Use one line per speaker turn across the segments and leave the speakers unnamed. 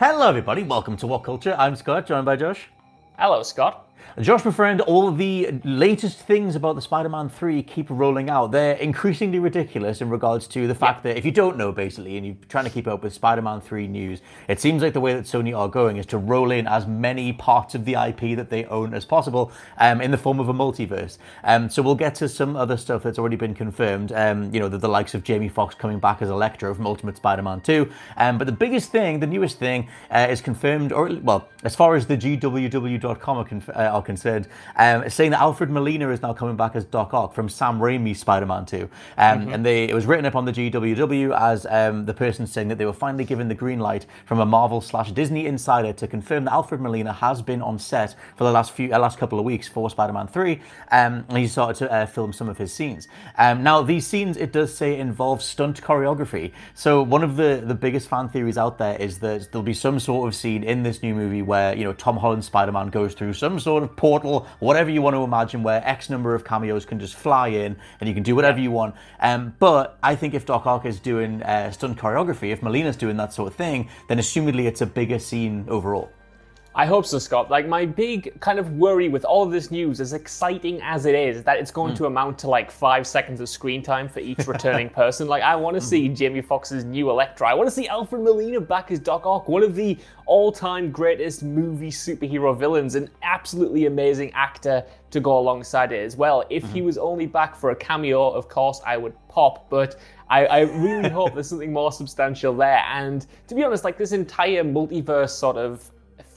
Hello, everybody. Welcome to WhatCulture. I'm Scott, joined by Josh.
Hello, Scott.
Josh, my friend, all the latest things about the Spider-Man 3 keep rolling out. They're increasingly ridiculous in regards to the fact that if you don't know, basically, and you're trying to keep up with Spider-Man 3 news, it seems like the way that Sony are going is to roll in as many parts of the IP that they own as possible um, in the form of a multiverse. Um, so we'll get to some other stuff that's already been confirmed. Um, you know, the, the, likes of Jamie Foxx coming back as Electro from Ultimate Spider-Man 2. Um, but the biggest thing, the newest thing, uh, is confirmed, or well, as far as the GWW.com are, conf- uh, are concerned, um, saying that Alfred Molina is now coming back as Doc Ock from Sam Raimi's Spider-Man 2. Um, mm-hmm. And they, it was written up on the GWW as um, the person saying that they were finally given the green light from a Marvel slash Disney insider to confirm that Alfred Molina has been on set for the last few uh, last couple of weeks for Spider-Man 3, um, and he started to uh, film some of his scenes. Um, now these scenes, it does say, involve stunt choreography. So one of the the biggest fan theories out there is that there'll be some sort of scene in this new movie where you know Tom Holland Spider-Man goes through some sort of portal, whatever you want to imagine, where X number of cameos can just fly in and you can do whatever you want. Um, but I think if Doc Ock is doing uh, stunt choreography, if Molina's doing that sort of thing, then assumedly it's a bigger scene overall.
I hope so, Scott. Like my big kind of worry with all of this news, as exciting as it is, is that it's going mm. to amount to like five seconds of screen time for each returning person. Like I want to mm. see Jamie Foxx's new Electro. I want to see Alfred Molina back as Doc Ock, one of the all-time greatest movie superhero villains, an absolutely amazing actor to go alongside it as well. If mm-hmm. he was only back for a cameo, of course, I would pop, but I, I really hope there's something more substantial there. And to be honest, like this entire multiverse sort of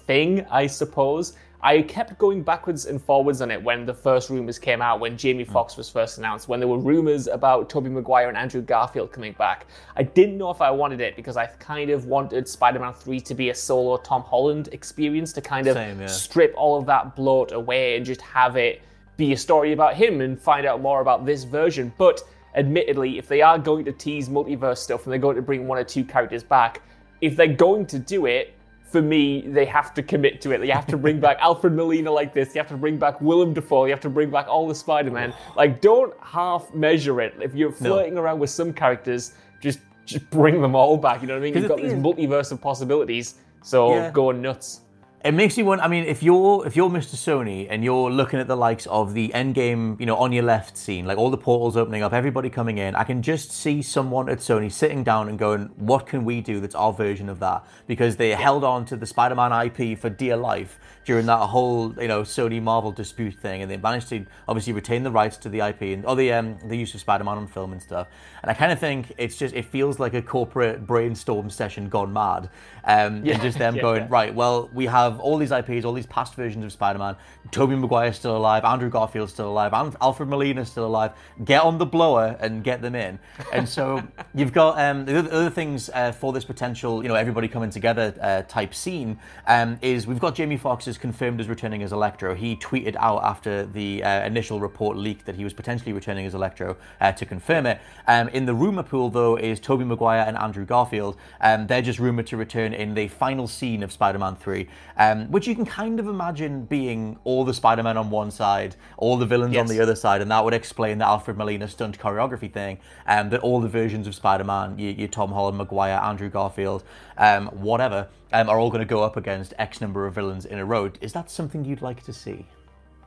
thing, I suppose. I kept going backwards and forwards on it when the first rumors came out, when Jamie hmm. Foxx was first announced, when there were rumors about Tobey Maguire and Andrew Garfield coming back. I didn't know if I wanted it because I kind of wanted Spider-Man 3 to be a solo Tom Holland experience to kind of Same, yeah. strip all of that bloat away and just have it be a story about him and find out more about this version. But admittedly, if they are going to tease multiverse stuff and they're going to bring one or two characters back, if they're going to do it, for me, they have to commit to it. You have to bring back Alfred Molina like this. You have to bring back Willem Dafoe. You have to bring back all the Spider-Man. Like, don't half measure it. If you're flirting no. around with some characters, just just bring them all back. You know what I mean? You've got this multiverse of possibilities. So yeah. go nuts
it makes you want. I mean, if you're if you're Mr. Sony and you're looking at the likes of the Endgame, you know, on your left scene, like all the portals opening up, everybody coming in, I can just see someone at Sony sitting down and going, "What can we do that's our version of that?" Because they held on to the Spider-Man IP for dear life during that whole, you know, Sony Marvel dispute thing, and they managed to obviously retain the rights to the IP and or the um, the use of Spider-Man on film and stuff. And I kind of think it's just it feels like a corporate brainstorm session gone mad, um, yeah. and just them yeah, going, right, well, we have have all these IPs, all these past versions of Spider-Man. Tobey Maguire's still alive, Andrew Garfield's still alive, Alfred Molina's still alive. Get on the blower and get them in. And so you've got um, the other things uh, for this potential, you know, everybody coming together uh, type scene um, is we've got Jamie Foxx is confirmed as returning as Electro. He tweeted out after the uh, initial report leaked that he was potentially returning as Electro uh, to confirm it. Um, in the rumor pool, though, is Tobey Maguire and Andrew Garfield. Um, they're just rumored to return in the final scene of Spider-Man 3 um, which you can kind of imagine being all the Spider-Man on one side, all the villains yes. on the other side, and that would explain the Alfred Molina stunt choreography thing, and um, that all the versions of Spider-Man, you, you Tom Holland, Maguire, Andrew Garfield, um, whatever, um, are all going to go up against X number of villains in a row. Is that something you'd like to see?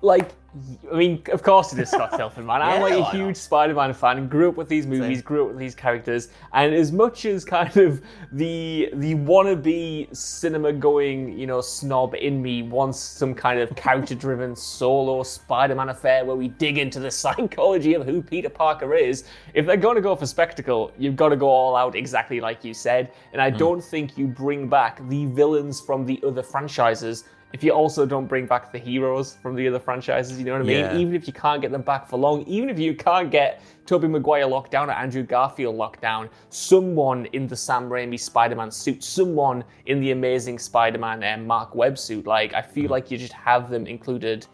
Like I mean, of course it is Scott Tilton, man. I'm like a
not?
huge Spider-Man fan. Grew up with these movies,
Same.
grew up with these characters, and as much as kind of the the wannabe cinema-going, you know, snob in me wants some kind of character-driven solo Spider-Man affair where we dig into the psychology of who Peter Parker is. If they're going to go for spectacle, you've got to go all out, exactly like you said. And. I hmm. don't think you bring back the villains from the other franchises if you also don't bring back the heroes from the other franchises, you know what I mean?
Yeah.
Even if you can't get them back for long, even if you can't get Tobey Maguire locked down or Andrew Garfield locked down, someone in the Sam Raimi Spider-Man suit, someone in the Amazing Spider-Man um, Marc Webb suit, like I feel like you just have them included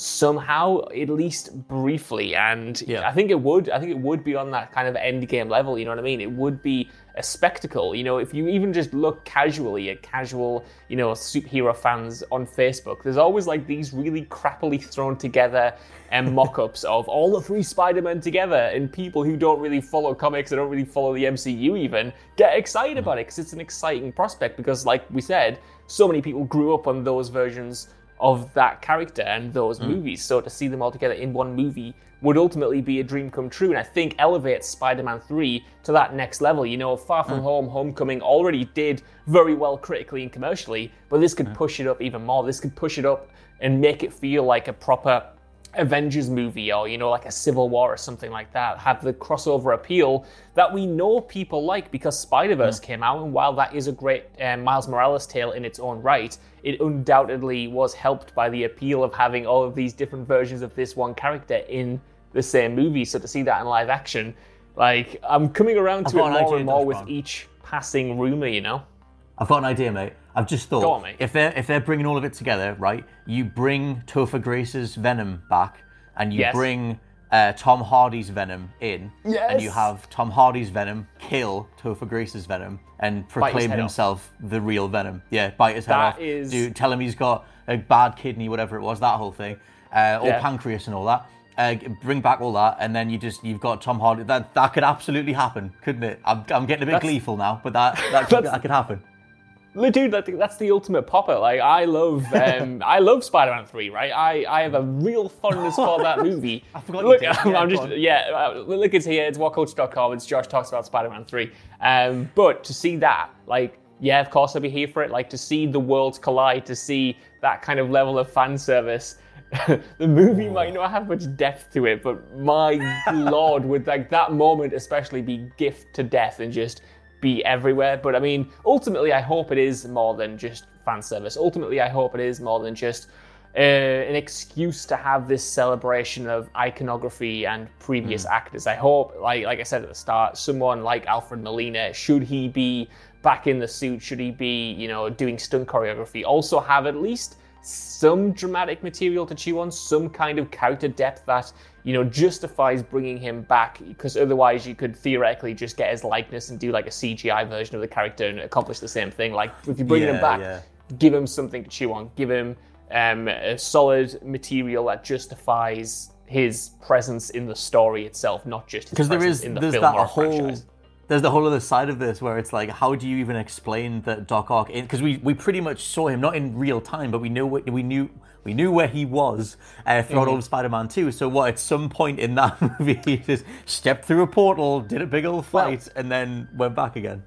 somehow, at least briefly. And
Yeah.
I think it would. I think it would be on that kind of end game level. You know what I mean? It would be a spectacle. You know, if you even just look casually at casual, you know, superhero fans on Facebook, there's always like these really crappily thrown together um, mock-ups of all the three Spider-Men together, and people who don't really follow comics, or don't really follow the MCU even, get excited about it because it's an exciting prospect. Because, like we said, so many people grew up on those versions of that character and those hmm. movies. So to see them all together in one movie would ultimately be a dream come true. And I think elevates Spider-Man 3 to that next level. You know, Far From hmm. Home, Homecoming already did very well critically and commercially, but this could hmm. push it up even more. This could push it up and make it feel like a proper Avengers movie or, you know, like a Civil War or something like that. Have the crossover appeal that we know people like because Spider Verse came out. And while that is a great um, Miles Morales tale in its own right, it undoubtedly was helped by the appeal of having all of these different versions of this one character in the same movie. So to see that in live action, like, I'm coming around to it more and more with each passing rumor, you know?
I've got an idea, mate. I've just thought
Go on, mate.
if they're if they're bringing all of it together, right? You bring Topher Grace's Venom back, and you
Yes.
bring uh, Tom Hardy's Venom in, and you
Yes.
have Tom Hardy's Venom kill Topher Grace's Venom and proclaim
head off.
himself the real Venom. Yeah, bite his head
That
off.
is-
Do tell him he's got a bad kidney, whatever it was, that whole thing, uh, or
Yeah.
pancreas and all that. Uh, bring back all that, and then you just you've got Tom Hardy. That that could absolutely happen, couldn't it? I'm, I'm getting a bit gleeful now, but that that,
That's-
that could happen.
Dude, think that's the ultimate popper. Like, I love, um, I love Spider-Man Three, right? I, I have a real fondness for that movie.
I forgot
Look. I'm,
Yeah,
I'm just,
on.
yeah. uh, Look, it's here. It's whatculture.com. It's Josh talks about Spider-Man Three. Um, but to see that, like, yeah, of course I'll be here for it. Like to see the worlds collide, to see that kind of level of fan service. the movie might not have much depth to it, but my lord, would like that moment especially be gift to death and just be everywhere. But I mean, ultimately, I hope it is more than just fan service. Ultimately, I hope it is more than just uh, an excuse to have this celebration of iconography and previous actors. I hope, like like I said at the start, someone like Alfred Molina, should he be back in the suit, should he be, you know, doing stunt choreography, also have at least some dramatic material to chew on, some kind of character depth that you know justifies bringing him back. Because otherwise, you could theoretically just get his likeness and do like a CGI version of the character and accomplish the same thing. Like if you bring him back,
yeah.
give him something to chew on, give him um, a solid material that justifies his presence in the story itself, not just his
because there is
in the
there's
film
that
or
whole
franchise.
There's the whole other side of this where it's like how do you even explain that Doc Ock because we we pretty much saw him not in real time but we knew what we knew we knew where he was uh, throughout
Mm-hmm.
all of Spider-Man 2 so what at some point in that movie he just stepped through a portal did a big old fight and then went back again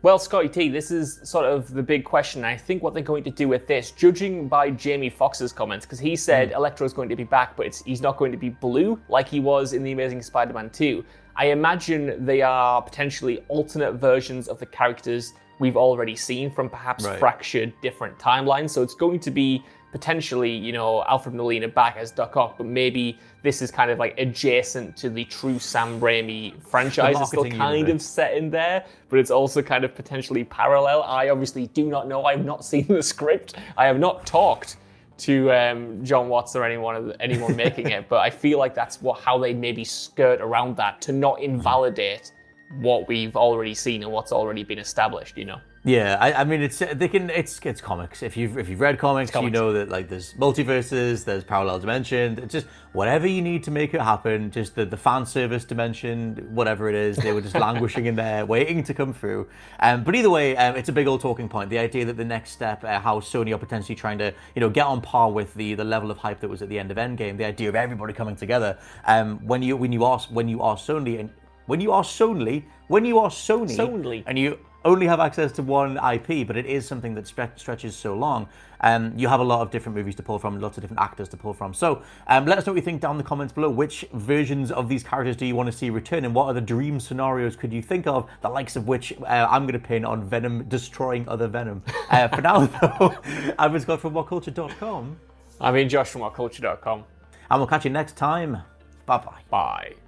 Well, Scotty T, this is sort of the big question. I think what they're going to do with this, judging by Jamie Foxx's comments, because he said Electro's going to be back, but it's, he's not going to be blue like he was in The Amazing Spider Man 2. I imagine they are potentially alternate versions of the characters we've already seen from perhaps
Right.
fractured different timelines. So it's going to be potentially, you know, Alfred Molina back as Doc Ock, but maybe this is kind of like adjacent to the true Sam Raimi franchise. It's still kind of set in there, but it's also kind of potentially parallel. I obviously do not know. I have not seen the script. I have not talked to um, Jon Watts or anyone anyone making it, but I feel like that's what how they maybe skirt around that to not invalidate what we've already seen and what's already been established. You know.
Yeah, I, I mean it's they can it's it's comics. If you've if you've read comics, you know that like there's multiverses, there's parallel dimensions. It's just whatever you need to make it happen. Just the, the fan service dimension, whatever it is, they were just languishing in there, waiting to come through. Um, but either way, um, it's a big old talking point. The idea that the next step, uh, how Sony are potentially trying to you know get on par with the the level of hype that was at the end of Endgame. The idea of everybody coming together. Um, when you when you are when you are Sony and when you are Sony when you are Sony
Sony.
and you only have access to one IP, but it is something that stre- stretches so long. Um, you have a lot of different movies to pull from, lots of different actors to pull from. So um, let us know what you think down in the comments below. Which versions of these characters do you want to see return, and what other dream scenarios could you think of, the likes of which uh, I'm going to pin on Venom destroying other Venom? Uh, for now, though, I was Scott from WhatCulture.com,
I mean, Josh from whatculture.com.
and we'll catch you next time. Bye bye.
Bye.